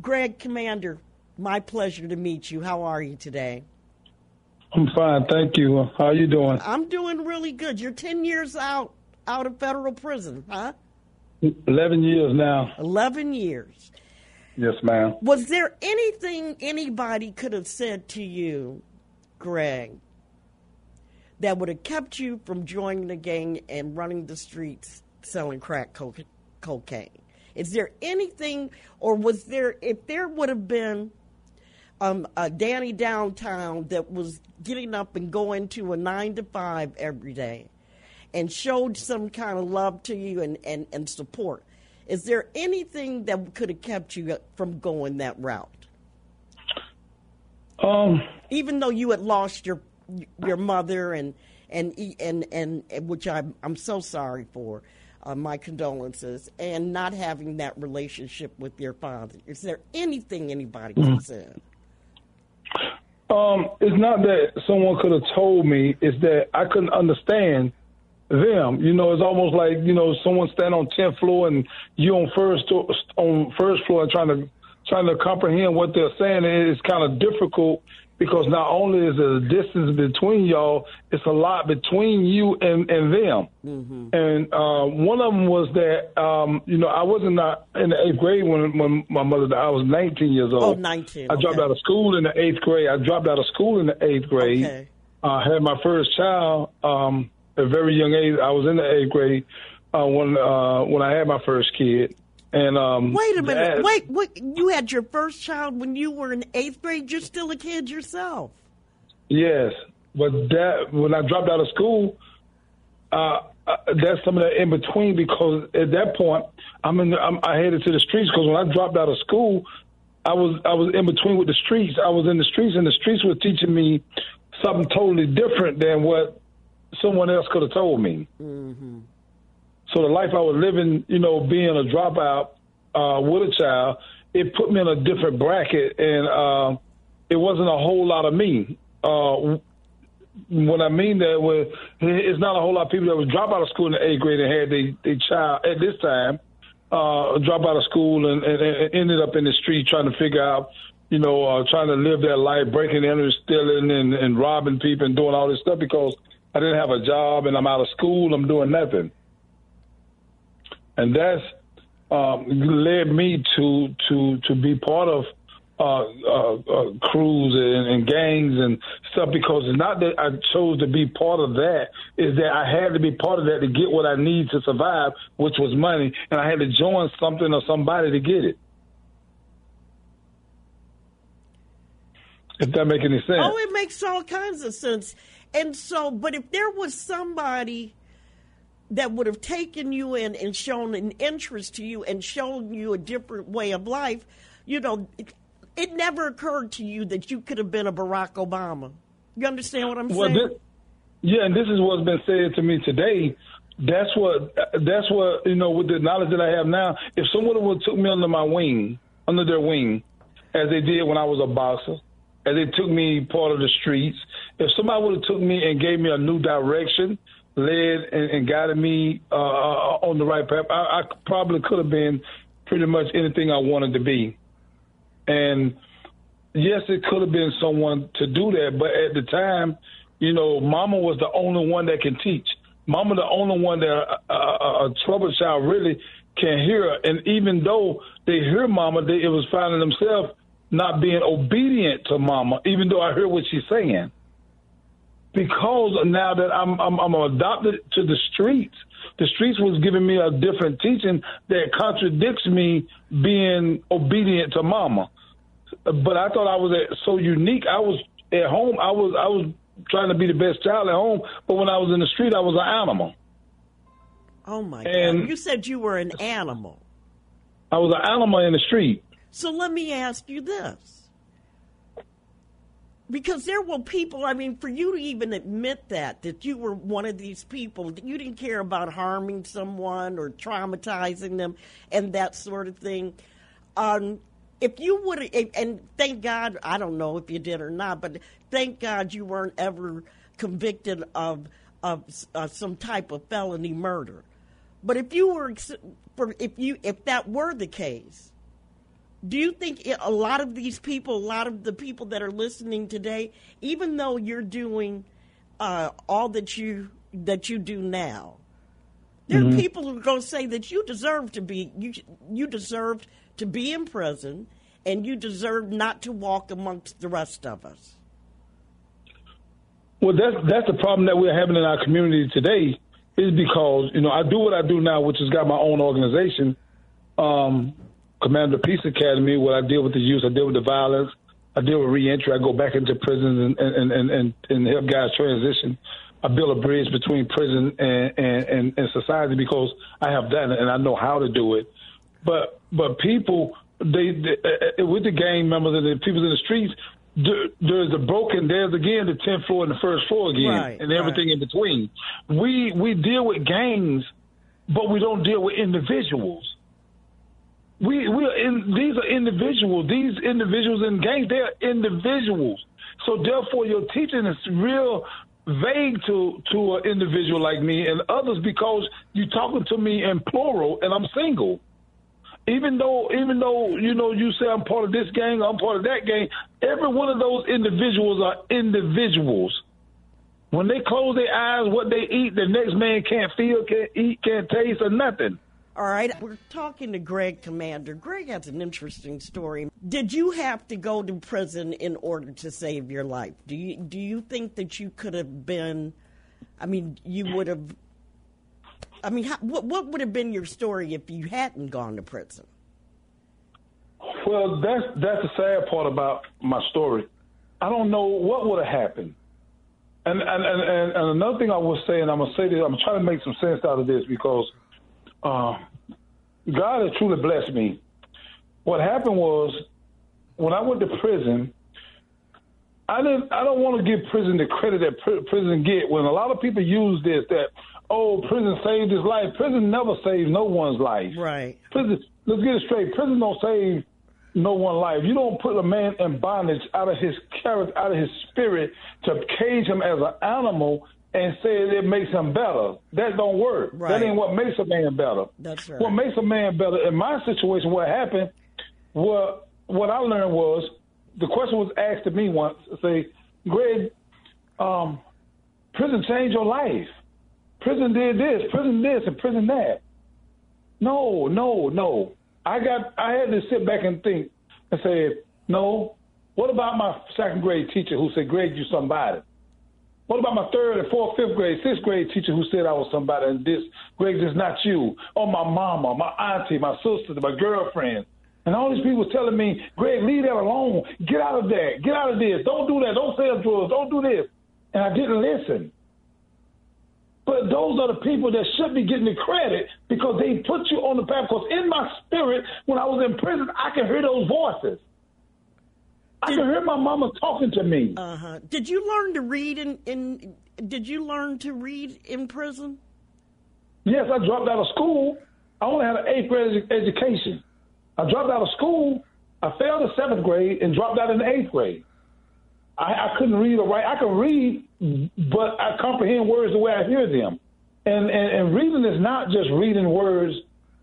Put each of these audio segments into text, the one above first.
Greg Commander, my pleasure to meet you. How are you today? I'm fine, thank you. Uh, how are you doing? I'm doing really good. You're 10 years out out of federal prison, huh? 11 years now. 11 years. Yes, ma'am. Was there anything anybody could have said to you, Greg, that would have kept you from joining the gang and running the streets selling crack cocaine? Is there anything, or was there, if there would have been um, a Danny downtown that was getting up and going to a nine to five every day and showed some kind of love to you and, and, and support, is there anything that could have kept you from going that route? Um, even though you had lost your your mother and and and and, and which I'm I'm so sorry for, uh, my condolences, and not having that relationship with your father. Is there anything anybody could have said? Um, it's not that someone could have told me. It's that I couldn't understand them. You know, it's almost like you know someone stand on tenth floor and you on first on first floor and trying to trying to comprehend what they're saying. It's kind of difficult because not only is there a distance between y'all, it's a lot between you and, and them. Mm-hmm. And uh, one of them was that, um, you know, I wasn't not in the eighth grade when, when my mother died. I was 19 years old. Oh, 19. I dropped okay. out of school in the eighth grade. I dropped out of school in the eighth grade. Okay. I had my first child um, at a very young age. I was in the eighth grade uh, when uh, when I had my first kid. And um, wait a minute, that, wait, wait! You had your first child when you were in eighth grade. You're still a kid yourself. Yes, but that when I dropped out of school, uh, uh, that's some of that in between because at that point I'm in. The, I'm, I headed to the streets because when I dropped out of school, I was I was in between with the streets. I was in the streets, and the streets were teaching me something totally different than what someone else could have told me. Mm-hmm. So the life I was living, you know, being a dropout uh, with a child, it put me in a different bracket, and uh, it wasn't a whole lot of me. Uh, when I mean that, was it's not a whole lot of people that would drop out of school in the eighth grade and had their they child at this time uh, drop out of school and, and, and ended up in the street trying to figure out, you know, uh, trying to live their life, breaking and stealing and, and robbing people and doing all this stuff because I didn't have a job and I'm out of school. I'm doing nothing and that's um, led me to to to be part of uh, uh, uh, crews and, and, gangs and stuff because it's not that I chose to be part of that. Is that I had to be part of that to get what I need to survive, which was money, and I had to join something or somebody to get it. If that make any sense? Oh, it makes all kinds of sense. And so, but if there was somebody that would have taken you in and shown an interest to you and shown you a different way of life, you know, it, it never occurred to you that you could have been a Barack Obama. You understand what I'm well, saying? This, yeah, and this is what's been said to me today. That's what that's what you know with the knowledge that I have now. If someone would have took me under my wing, under their wing, as they did when I was a boxer, as they took me part of the streets, if somebody would have took me and gave me a new direction, led and, and guided me uh, uh, on the right path, I, I probably could have been pretty much anything I wanted to be. And yes, it could have been someone to do that, but at the time, you know, Mama was the only one that can teach. Mama, the only one that a, a, a troubled child really can hear. And even though they hear Mama, they, it was finding themselves not being obedient to Mama, even though I hear what she's saying because now that I'm, I'm, I'm adopted to the streets, the streets was giving me a different teaching that contradicts me being obedient to mama. But I thought I was so unique. I was at home. I was I was trying to be the best child at home, but when I was in the street, I was an animal. Oh my and God! You said you were an animal. I was an animal in the street. So let me ask you this because there were people i mean for you to even admit that that you were one of these people that you didn't care about harming someone or traumatizing them and that sort of thing um, if you would and thank god i don't know if you did or not but thank god you weren't ever convicted of of uh, some type of felony murder. But if you were if you if that were the case Do you think a lot of these people, a lot of the people that are listening today, even though you're doing uh, all that you that you do now, there mm-hmm. are people who are going to say that you deserve to be you you deserved to be in prison, and you deserve not to walk amongst the rest of us. Well, that's that's the problem that we're having in our community today. Is because you know I do what I do now, which has got my own organization, um, Commander Peace Academy, where I deal with the youth, I deal with the violence, I deal with reentry. I go back into prisons and and and and, and help guys transition. I build a bridge between prison and, and, and, and society because I have done it and I know how to do it. But but people they, they uh, with the gang members and the people in the streets, there, there's a broken. There's again the tenth floor and the first floor again, right, and everything right. in between. We we deal with gangs, but we don't deal with individuals. We we these are individuals. These individuals in gangs, they are individuals. So therefore, your teaching is real vague to to an individual like me and others because you're talking to me in plural and I'm single. Even though even though you know you say I'm part of this gang, I'm part of that gang, every one of those individuals are individuals. When they close their eyes, what they eat, the next man can't feel, can't eat, can't taste, or nothing. All right, we're talking to Greg Commander. Greg has an interesting story. Did you have to go to prison in order to save your life? Do you do you think that you could have been? I mean, you would have. I mean, how, what what would have been your story if you hadn't gone to prison? Well, that's that's the sad part about my story. I don't know what would have happened. And and, and and another thing I was saying, I'm gonna say this. I'm trying to make some sense out of this because uh, God has truly blessed me. What happened was when I went to prison, I didn't. I don't want to give prison the credit that pr- prison get. When a lot of people use this, that oh, prison saved his life. Prison never saves no one's life. Right. Prison. Let's get it straight. Prison don't save no one life. You don't put a man in bondage out of his character, out of his spirit, to cage him as an animal and say it makes him better. That don't work. Right. That ain't what makes a man better. That's right. What makes a man better in my situation, what happened, what what I learned was the question was asked to me once, say, Greg, um, prison changed your life. Prison did this, prison this, and prison that. No, no, no. I got I had to sit back and think and say, no. What about my second grade teacher who said, Greg, you somebody? What about my third and fourth, fifth grade, sixth grade teacher who said I was somebody and this, Greg, this not you? Or my mama, my auntie, my sister, my girlfriend. And all these people telling me, Greg, leave that alone. Get out of that. Get out of this. Don't do that. Don't sell drugs. Don't do this. And I didn't listen. But those are the people that should be getting the credit because they put you on the path. Because in my spirit, when I was in prison, I can hear those voices. I can hear my mama talking to me. Uh huh. Did you learn to read in, in? Did you learn to read in prison? Yes, I dropped out of school. I only had an eighth grade education. I dropped out of school. I failed the seventh grade and dropped out in the eighth grade. I, I couldn't read or write. I can read, but I comprehend words the way I hear them. And, and, and reading is not just reading words,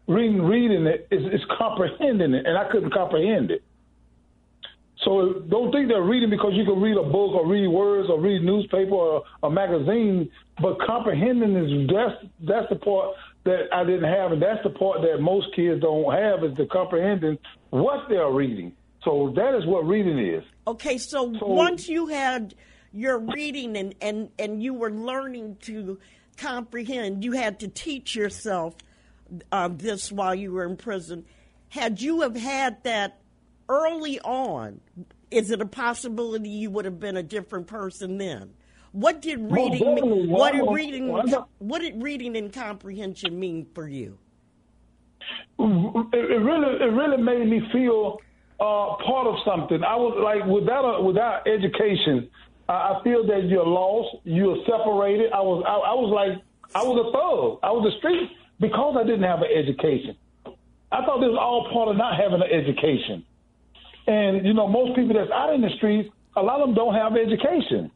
reading reading it, it's, it's comprehending it, and I couldn't comprehend it. So don't think they're reading because you can read a book or read words or read newspaper or a magazine, but comprehending is that's that's the part that I didn't have, and that's the part that most kids don't have is the comprehending what they're reading. So that is what reading is. Okay, so, so once you had your reading and, and, and you were learning to comprehend, you had to teach yourself uh, this while you were in prison. Had you have had that early on, is it a possibility you would have been a different person then? What did reading mean? What did reading what did reading and comprehension mean for you? It really it really made me feel uh, part of something. I was like without a, without education, I, I feel that you're lost, you're separated. I was I, I was like I was a thug. I was a street because I didn't have an education. I thought this was all part of not having an education. And, you know, most people that's out in the streets, a lot of them don't have education.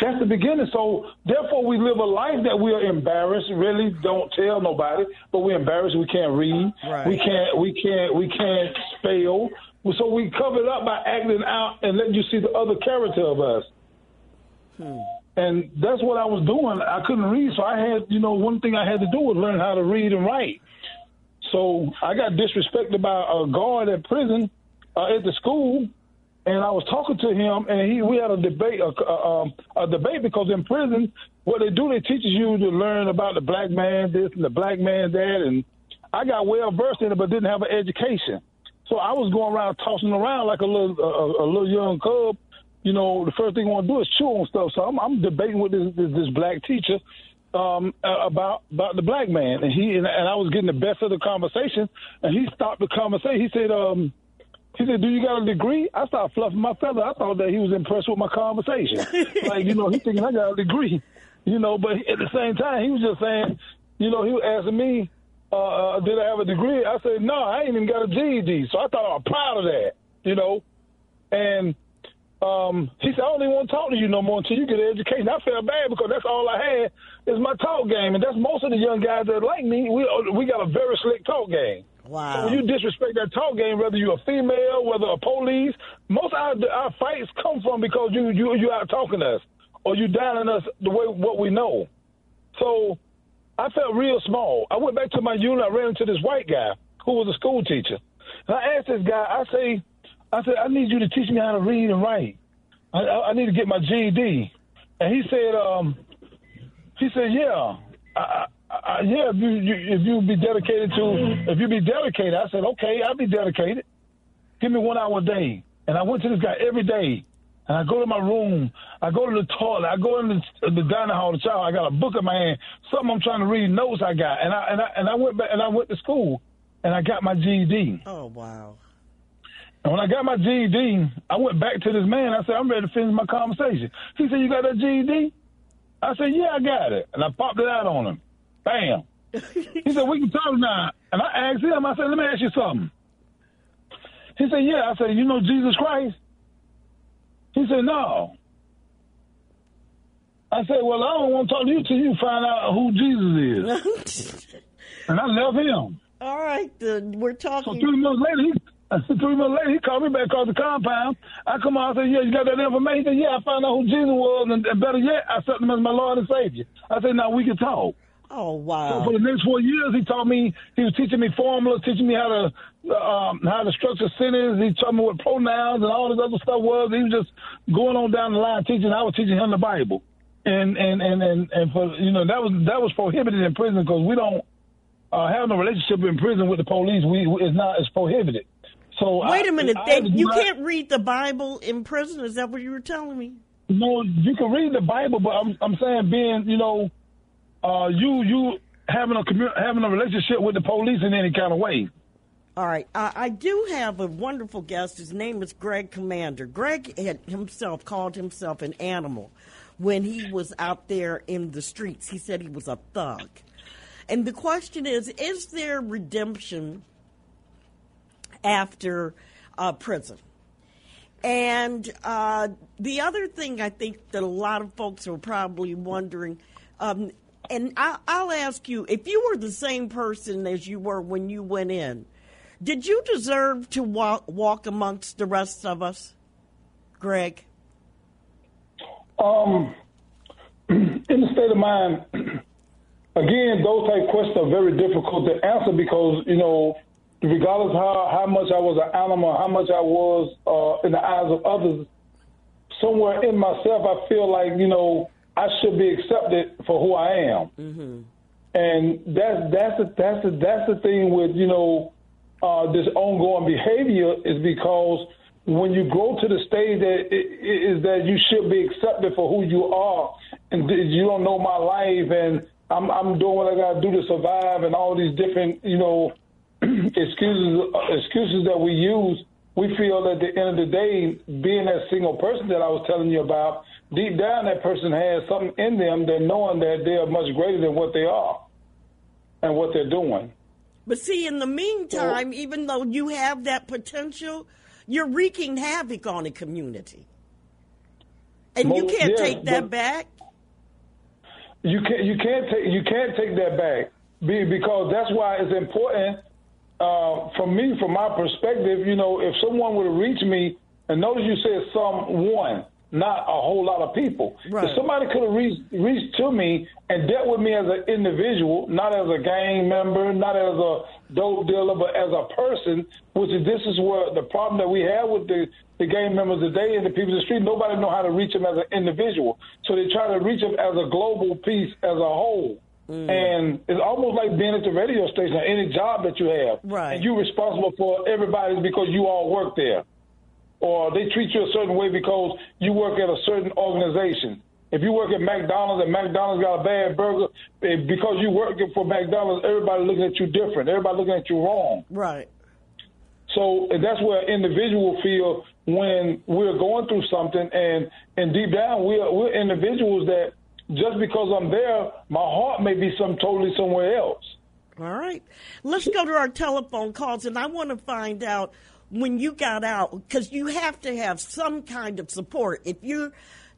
That's the beginning. So therefore, we live a life that we are embarrassed. Really, don't tell nobody, but we're embarrassed. We can't read. Right. We can't. We can't. We can't spell. So we cover it up by acting out and letting you see the other character of us. Hmm. And that's what I was doing. I couldn't read, so I had, you know, one thing I had to do was learn how to read and write. So I got disrespected by a guard at prison, uh, at the school, and I was talking to him, and he we had a debate, a, a, um, a debate because in prison, what they do, they teaches you to learn about the black man this and the black man that, and I got well versed in it, but didn't have an education. So I was going around tossing around like a little a, a little young cub. You know, the first thing I want to do is chew on stuff. So I'm, I'm debating with this, this, this black teacher um, about about the black man, and he and, I was getting the best of the conversation, and he stopped the conversation. He said, um, he said, "Do you got a degree?" I started fluffing my feather. I thought that he was impressed with my conversation, like you know, he thinking I got a degree, you know. But at the same time, he was just saying, you know, he was asking me, uh, uh, "Did I have a degree?" I said, "No, I ain't even got a GED." So I thought I was proud of that, you know, and um, he said, I don't even want to talk to you no more until you get an education. I felt bad because that's all I had is my talk game. And that's most of the young guys that like me. We, we got a very slick talk game. Wow. So when you disrespect that talk game, whether you're a female, whether a police, most of our, our fights come from because you, you, you out talking us or you downing us the way what we know. So I felt real small. I went back to my unit. I ran into this white guy who was a school teacher. And I asked this guy, I say, I said, I need you to teach me how to read and write. I, I, I need to get my GED. And he said, um, he said, yeah, I, I, yeah. If you, you if you be dedicated to, if you be dedicated, I said, okay, I'll be dedicated. Give me one hour a day. And I went to this guy every day. And I go to my room. I go to the toilet. I go in the, the dining hall, the shower. I got a book in my hand, something I'm trying to read, notes I got. And I and I and I went back and I went to school, and I got my GED. Oh wow. And when I got my GED, I went back to this man. I said, I'm ready to finish my conversation. He said, You got that GED? I said, Yeah, I got it. And I popped it out on him. Bam. he said, We can talk now. And I asked him, I said, Let me ask you something. He said, Yeah. I said, You know Jesus Christ? He said, No. I said, Well, I don't want to talk to you till you find out who Jesus is. and I left him. All right, uh, we're talking. So three months later, he, Three months later, he called me back across the compound. I come out and said, Yeah, you got that information? He said, yeah, I found out who Jesus was, and, and better yet, I accepted him as my Lord and Savior. I said, Now we can talk. Oh wow! So for the next four years, he taught me. He was teaching me formulas, teaching me how to um, how to structure sentences. He taught me what pronouns and all this other stuff was. He was just going on down the line teaching. I was teaching him the Bible, and and and and, and for you know that was that was prohibited in prison because we don't uh, have no relationship in prison with the police. We it's not it's prohibited. So wait a minute, I, I, you can't read the Bible in prison. Is that what you were telling me? No, you can read the Bible, but I'm I'm saying being you know, uh, you you having a commu- having a relationship with the police in any kind of way. All right, I, I do have a wonderful guest. His name is Greg Commander. Greg had himself called himself an animal when he was out there in the streets. He said he was a thug. And the question is: Is there redemption after uh, prison. And uh, the other thing I think that a lot of folks are probably wondering, um, and I, will ask you, if you were the same person as you were when you went in, did you deserve to walk, walk amongst the rest of us, Greg? Um, in the state of mind, again, those type questions are very difficult to answer because you know regardless how how much I was an animal, how much I was uh, in the eyes of others, somewhere in myself, I feel like you know I should be accepted for who I am. Mm-hmm. And that's that's the, that's the, that's the thing with you know uh, this ongoing behavior is because when you grow to the stage that it, it is that you should be accepted for who you are, and you don't know my life, and I'm I'm doing what I got to do to survive, and all these different you know excuses excuses that we use, we feel at the end of the day, being that single person that I was telling you about, deep down that person has something in them that knowing that they are much greater than what they are and what they're doing. But see, in the meantime, even though you have that potential, you're wreaking havoc on the community. And most, you can't yes, take that back. You can't you can't take you can't take that back because that's why it's important uh, from me, from my perspective, you know, if someone would have reached me, and notice you said someone, not a whole lot of people. Right. If somebody could have reached, reached to me and dealt with me as an individual, not as a gang member, not as a dope dealer, but as a person, which is this is where the problem that we have with the, the gang members today and the people in the street, nobody know how to reach them as an individual. So they try to reach them as a global piece, as a whole. Mm. And it's almost like being at the radio station or any job that you have. Right. And you're responsible for everybody because you all work there or they treat you a certain way because you work at a certain organization. If you work at McDonald's and McDonald's got a bad burger, eh, because you working for McDonald's, everybody looking at you different. Everybody looking at you wrong. Right. So that's where individual feel when we're going through something, and and deep down we're we're individuals that just because I'm there, my heart may be some totally somewhere else. All right. Let's go to our telephone calls, and I want to find out when you got out because you have to have some kind of support. If you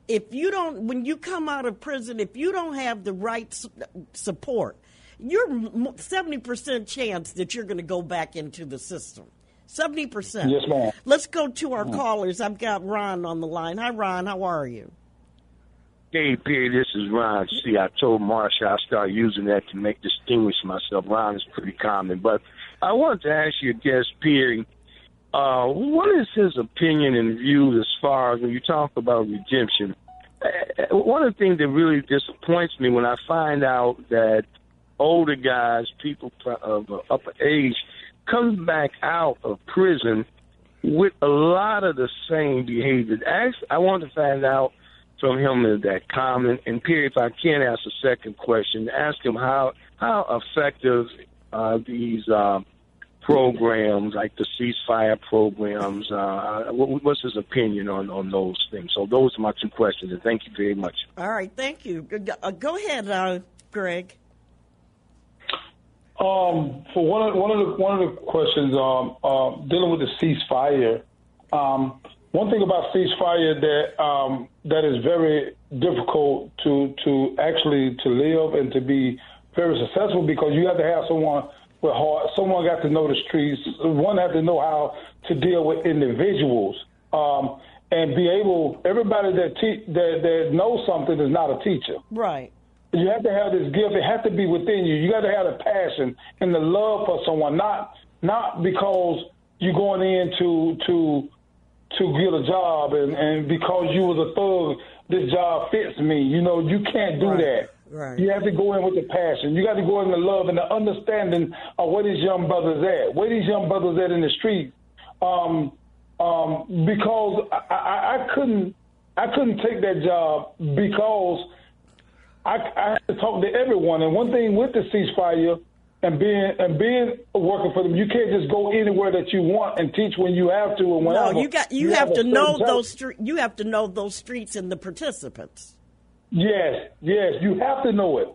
if you don't when you come out of prison, if you don't have the right support, you're seventy percent chance that you're going to go back into the system. Seventy percent. Yes, ma'am. Let's go to our mm-hmm. callers. I've got Ron on the line. Hi, Ron. How are you? Hey, Perry, this is Ron. See, I told Marsha I start using that to make distinguish myself. Ron is pretty common. But I wanted to ask you, guest Perry, uh, what is his opinion and view as far as when you talk about redemption? Uh, One of the things that really disappoints me when I find out that older guys, people of uh, upper age, come back out of prison with a lot of the same behavior. Actually, I want to find out from him is that common. And Perry, if I can ask a second question, ask him how how effective uh, these uh, programs, like the ceasefire programs, uh, what, what's his opinion on on those things? So those are my two questions, and thank you very much. All right. Thank you. Uh, Go ahead, uh, Greg. Um, for one of one of the one of the questions um, uh, dealing with the ceasefire, um, one thing about ceasefire that um, that is very difficult to to actually to live and to be very successful because you have to have someone with heart. Someone got to know the streets. One have to know how to deal with individuals um, and be able. Everybody that te- that that knows something is not a teacher. Right. You have to have this gift. It has to be within you. You got to have the passion and the love for someone, not not because you're going in to to to get a job and and because you was a thug, this job fits me. You know, you can't do Right. that. Right. You have to go in with the passion. You got to go in the love and the understanding of where these young brothers at, where these young brothers at in the street. Um, um, because I, I, I couldn't, I couldn't take that job because I, I have to talk to everyone. And one thing with the ceasefire and being and being working for them, you can't just go anywhere that you want and teach when you have to and whenever. No, you got you, have, a to know those stre- you have to know those streets and the participants. Yes, yes, you have to know it.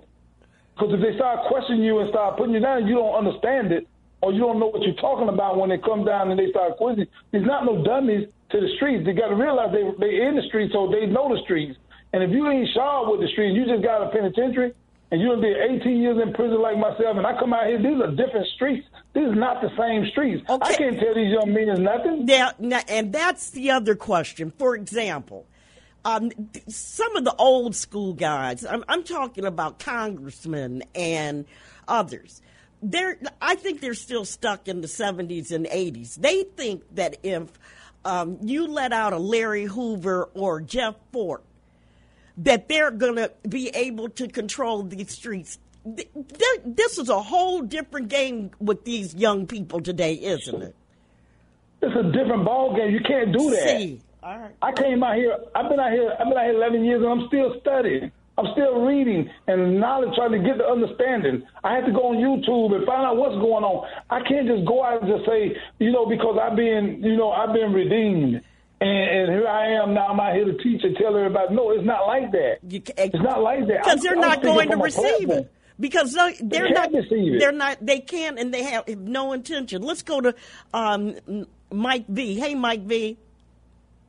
Because if they start questioning you and start putting you down, you don't understand it, or you don't know what you're talking about when they come down and they start questioning. There's not no dummies to the streets. They got to realize they they in the streets, so they know the streets. And if you ain't sharp with the streets, you just got a penitentiary, and you done did 18 years in prison like myself, and I come out here, these are different streets. These are not the same streets. I can't tell these young men nothing. Now, now, and that's the other question. For example, um, some of the old school guys, I'm, I'm talking about congressmen and others. They're, I think they're still stuck in the 70s and 80s. They think that if um, you let out a Larry Hoover or Jeff Fort, that they're going to be able to control these streets. Th- th- This is a whole different game with these young people today, isn't it? It's a different ball game. You can't do that. See, all right. I came out here. I've been out here. I've been out here 11 years, and I'm still studying. I'm still reading and knowledge, trying to get the understanding. I have to go on YouTube and find out what's going on. I can't just go out and just say, you know, because I've been, you know, I've been redeemed, and, and here I am now. I'm out here to teach and tell everybody. No, it's not like that. It's not like that because they're I'm not going to receive it because they- they're not they're not they can't and they have no intention. Let's go to um, Mike V. Hey, Mike V.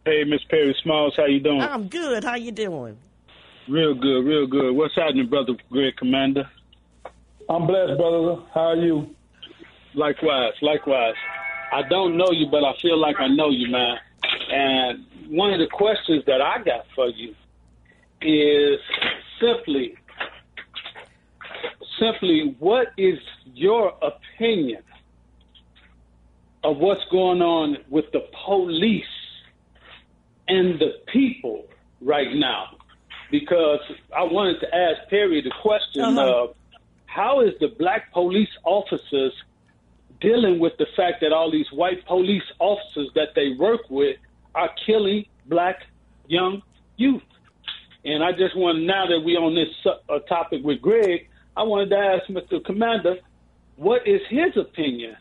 Hey, Miss Perry Smalls, how you doing? I'm good. How you doing? real good, real good. What's happening, brother Greg Commander? I'm blessed, brother. How are you? Likewise, likewise. I don't know you, but I feel like I know you, man. And one of the questions that I got for you is simply, simply, what is your opinion of what's going on with the police and the people right now? Because I wanted to ask Perry the question uh-huh. of how is the black police officers dealing with the fact that all these white police officers that they work with are killing black young youth. And I just want now that we're on this uh, topic with Greg, I wanted to ask Mr. Commander, what is his opinion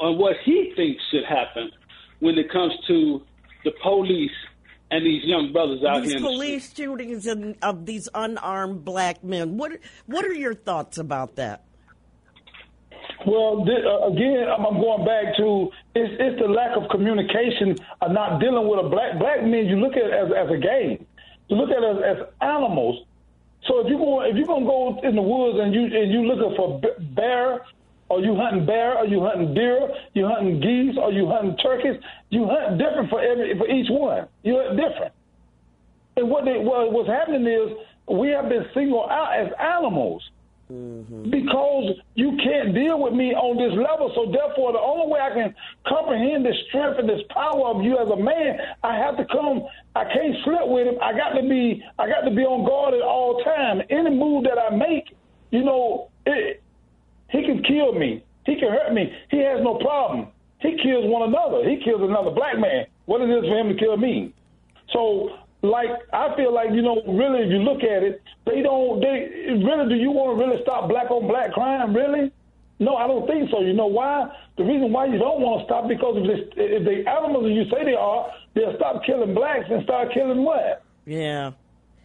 on what he thinks should happen when it comes to the police and these young brothers out these here. These police the shootings of these unarmed black men. What what are your thoughts about that? Well, uh, again, I'm going back to it's, it's the lack of communication of not dealing with a black black men. You look at it as, as a game. You look at it as, as animals. So if you go if you're gonna go in the woods and you and you looking for bear, or you hunting bear, or you hunting deer, you hunting geese, or you hunting turkeys, you hunt different for every for each one. You hunt different. And what they, what what's happening is we have been singled out as animals. Mm-hmm. Because you can't deal with me on this level. So therefore, the only way I can comprehend this strength and this power of you as a man, I have to come. I can't slip with him. I got to be. I got to be on guard at all time. Any move that I make, you know, it, he can kill me. He can hurt me. He has no problem. He kills one another. He kills another black man. What is it is for him to kill me? So like I feel like you know really if you look at it, they don't they really do you want to really stop black on black crime really? No, I don't think so. You know why? The reason why you don't want to stop because if, this, if the animals you say they are, they'll stop killing blacks and start killing what? Yeah.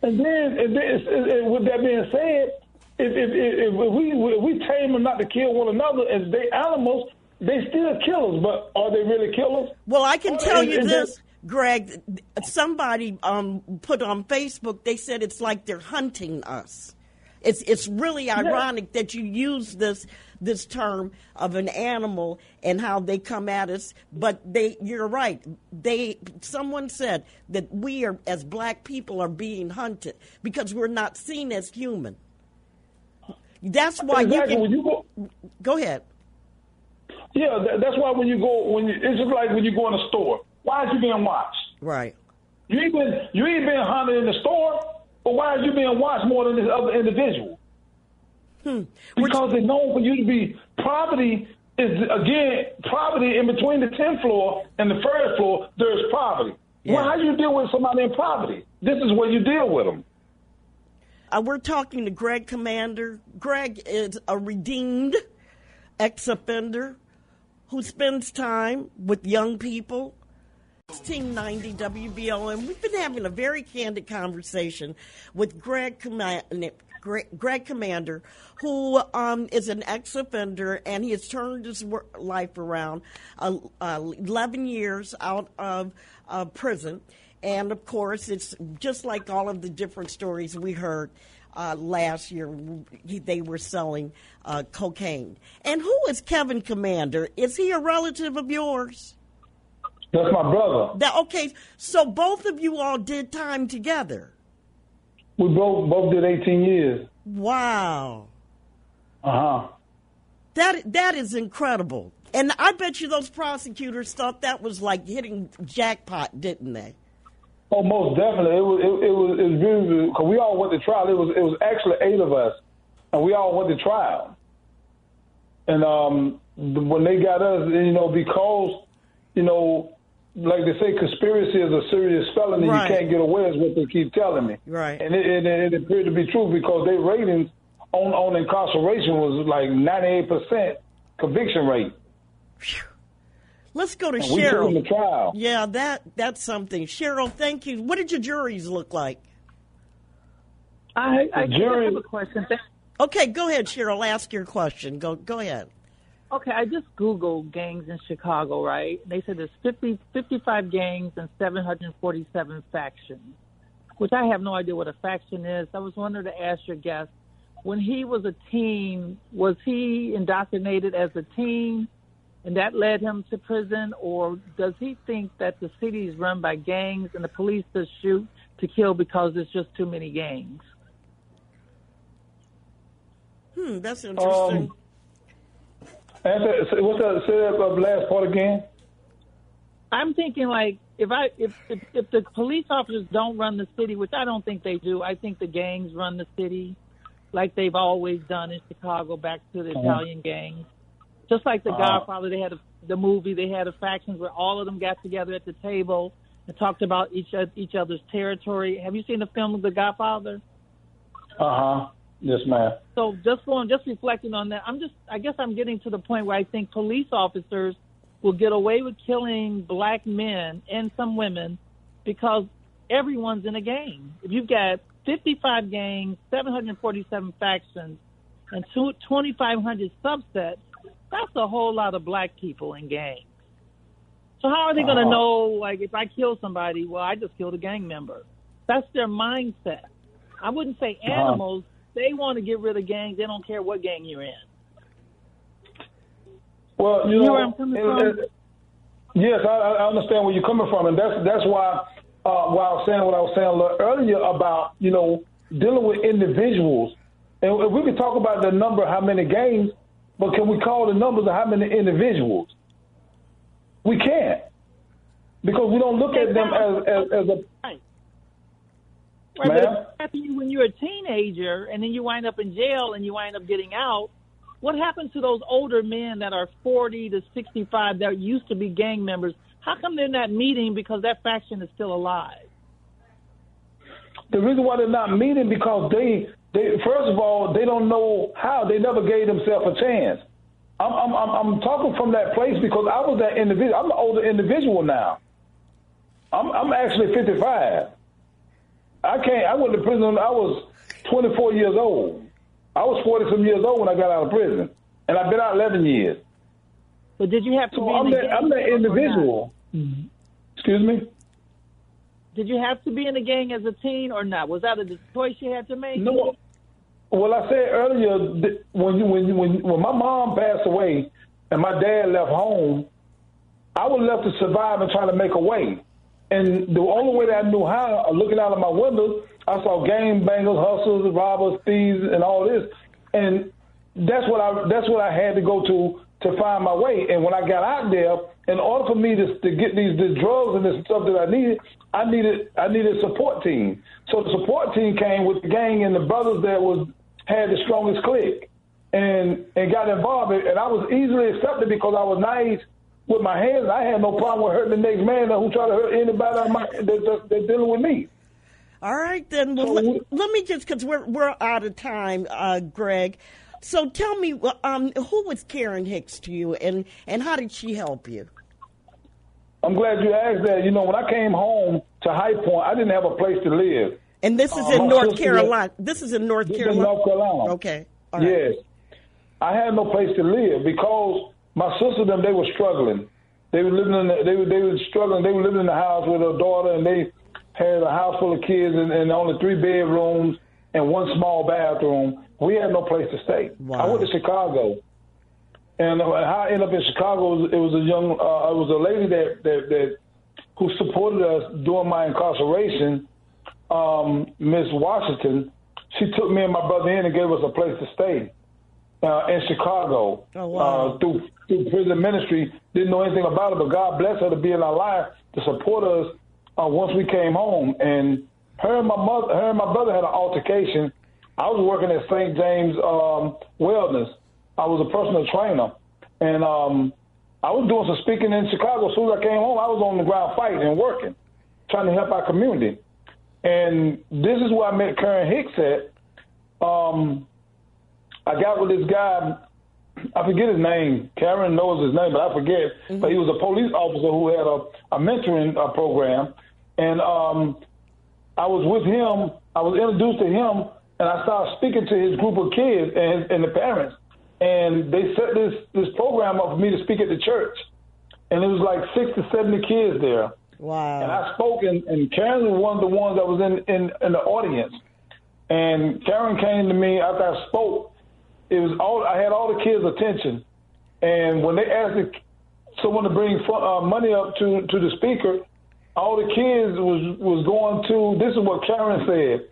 And then, and then with that being said, if, if, if, we if we tame them not to kill one another as they animals, they still kill us. But are they really killers? Well, I can tell you and this. Greg, somebody um, put on Facebook, they said it's like they're hunting us. It's it's really ironic yeah. that you use this this term of an animal and how they come at us, but they you're right. They someone said that we are as black people are being hunted because we're not seen as human. That's why exactly. you can you go, go ahead. Yeah, that's why when you go when you, it's just like when you go in a store why is you being watched? Right. You ain't been you ain't been hunted in the store, but why is you being watched more than this other individual? Hmm. Because it's known for you to be poverty is again poverty in between the tenth floor and the first floor. There's poverty. Yeah. Well, how do you deal with somebody in poverty? This is where you deal with them. Uh, we're talking to Greg Commander. Greg is a redeemed ex offender who spends time with young people 1690 WVON. We've been having a very candid conversation with Greg, Greg, Commander, who um, is an ex offender and he has turned his life around uh, uh, 11 years out of uh, prison. And of course, it's just like all of the different stories we heard. Uh, last year, they were selling uh, cocaine. And who is Kevin Commander? Is he a relative of yours? That's my brother. That, okay, so both of you all did time together. We both both did 18 years. Wow. Uh huh. That that is incredible. And I bet you those prosecutors thought that was like hitting jackpot, didn't they? Oh, most definitely. It was. It, it was. It was really because we all went to trial. It was. It was actually eight of us, and we all went to trial. And um, when they got us, you know, because you know like they say, conspiracy is a serious felony. Right. You can't get away, is what they keep telling me. Right. And it, it, it appeared to be true because their ratings on, on incarceration was like 98% conviction rate. Whew. Let's go to and Cheryl. We the trial. Yeah, that that's something. Cheryl, thank you. What did your juries look like? I, I jury, have a question. Okay, go ahead, Cheryl. Ask your question. Go go ahead. Okay, I just Googled gangs in Chicago, right? They said there's 50, 55 gangs and 747 factions, which I have no idea what a faction is. I was wondering to ask your guest, when he was a teen, was he indoctrinated as a teen and that led him to prison, or does he think that the city is run by gangs and the police just shoot to kill because there's just too many gangs? Hmm, that's interesting. Um, answer, what's that? Say that uh, last part again. I'm thinking like if I if, if if the police officers don't run the city, which I don't think they do, I think the gangs run the city, like they've always done in Chicago, back to the Uh-huh. Italian gangs. Just like the Uh-huh. Godfather, they had a, the movie, they had a factions where all of them got together at the table and talked about each each other's territory. Have you seen the film The Godfather? Uh huh. Yes, ma'am. So just going, just reflecting on that, I'm just, I guess I'm getting to the point where I think police officers will get away with killing black men and some women because everyone's in a gang. If you've got 55 gangs, 747 factions, and two- 2,500 subsets, that's a whole lot of black people in gangs. So how are they going to Uh-huh. know, like, if I kill somebody, well, I just killed a gang member? That's their mindset. I wouldn't say Uh-huh. animals. They want to get rid of gangs. They don't care what gang you're in. Well, you You know know, where I'm coming it- from? it- yes, I, I understand where you're coming from, and that's that's why uh, why I was saying what I was saying a little earlier about you know dealing with individuals, and if we could talk about the number, how many games, but can we call the numbers of how many individuals? We can't because we don't look at them as as, as a Right. Right, but Ma'am? if it happens you when you're a teenager and then you wind up in jail and you wind up getting out, what happens to those older men that are 40 to 65 that used to be gang members? How come they're not meeting because that faction is still alive? The reason why they're not meeting because they, they first of all, they don't know how. They never gave themselves a chance. I'm, I'm, I'm, I'm talking from that place because I was that individual. I'm an older individual now. I'm, I'm actually 55. I can't. I went to prison. when I was 24 years old. I was 40 some years old when I got out of prison, and I've been out 11 years. But did you have to So be I'm that, I'm that individual. Mm-hmm. Excuse me. Did you have to be in a gang as a teen or not? Was that a choice you had to make? No. Well, I said earlier when you, when you, when when my mom passed away and my dad left home, I was left to survive and try to make a way. And the only way that I knew how, uh, looking out of my window, I saw gang bangers, hustlers, robbers, thieves, and all this. And that's what I that's what I had to go to to find my way. And when I got out there, in order for me to, to get these the drugs and this stuff that I needed, I needed I needed a support team. So the support team came with the gang and the brothers that was had the strongest clique, and and got involved. And I was easily accepted because I was nice with my hands. I had no problem with hurting the next man who tried to hurt anybody on my, that, that, that dealing with me. All right, then. Well, So let, let me just because we're we're out of time, uh, Greg. So tell me, um, who was Karen Hicks to you, and and how did she help you? I'm glad you asked that. You know, when I came home to High Point, I didn't have a place to live. And this is Uh, in North sister- Carolina. This is in North Carolina. North Carolina. Okay. Right. Yes. I had no place to live because my sister and them they were struggling. They were living in the, they were they were struggling. They were living in the house with her daughter, and they had a house full of kids and, and only three bedrooms and one small bathroom. We had no place to stay. Wow. I went to Chicago, and how I ended up in Chicago. It was a young uh, it was a lady that that that who supported us during my incarceration, um, Miss Washington. She took me and my brother in and gave us a place to stay uh, in Chicago Oh, wow. uh, through, through prison ministry. Didn't know anything about it, but God bless her to be in our life to support us uh, once we came home. And her and my mother, her and my brother had an altercation. I was working at St. James um, Wellness. I was a personal trainer, and um, I was doing some speaking in Chicago. As soon as I came home, I was on the ground fighting and working, trying to help our community. And this is where I met Karen Hicks at. Um, I got with this guy. I forget his name. Karen knows his name, but I forget. But he was a police officer who had a, a mentoring uh, program, and um, I was with him. I was introduced to him, and I started speaking to his group of kids and, and the parents. And they set this this program up for me to speak at the church, and it was like six to seventy kids there. Wow. And I spoke, and, and Karen was one of the ones that was in, in, in the audience. And Karen came to me after I spoke. It was all I had all the kids' attention, and when they asked the, someone to bring uh, money up to to the speaker, all the kids was was going to. This is what Karen said.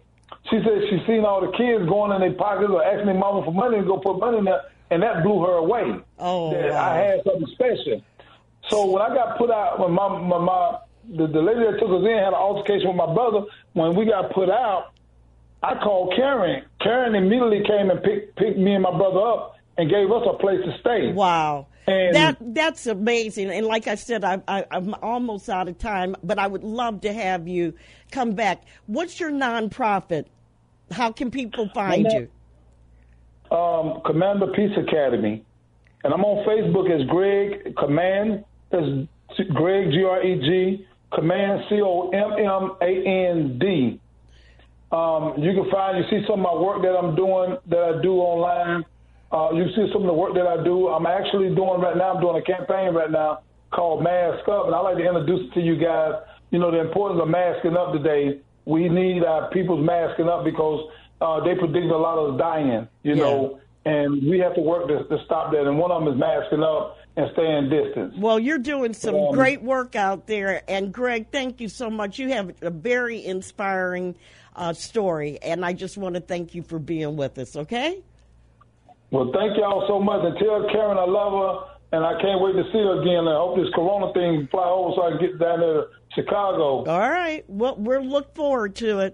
She said she seen all the kids going in their pockets or asking their mama for money to go put money in there, and that blew her away. Oh, that wow. I had something special. So when I got put out, when my my, my the, the lady that took us in had an altercation with my brother. When we got put out, I called Karen. Karen immediately came and picked picked me and my brother up and gave us a place to stay. Wow. And- that that's amazing. And like I said, I, I, I'm almost out of time, but I would love to have you come back. What's your nonprofit? How can people find you? Um, Commander Peace Academy, and I'm on Facebook as Greg Command. That's Greg G R E G Command C O M M A N D. Um, you can find, you see some of my work that I'm doing that I do online. Uh, you see some of the work that I do. I'm actually doing right now. I'm doing a campaign right now called Mask Up, and I like to introduce it to you guys. You know the importance of masking up today. We need our people's masking up because uh, they predict a lot of dying. You Yeah. know, and we have to work to, to stop that. And one of them is masking up and staying distance. Well, you're doing some Um, great work out there. And Greg, thank you so much. You have a very inspiring uh, story. And I just want to thank you for being with us, okay? Well, thank y'all so much. And tell Karen I love her, and I can't wait to see her again. I hope this Corona thing fly over so I can get down there to Chicago. All right. Well, we'll look forward to it.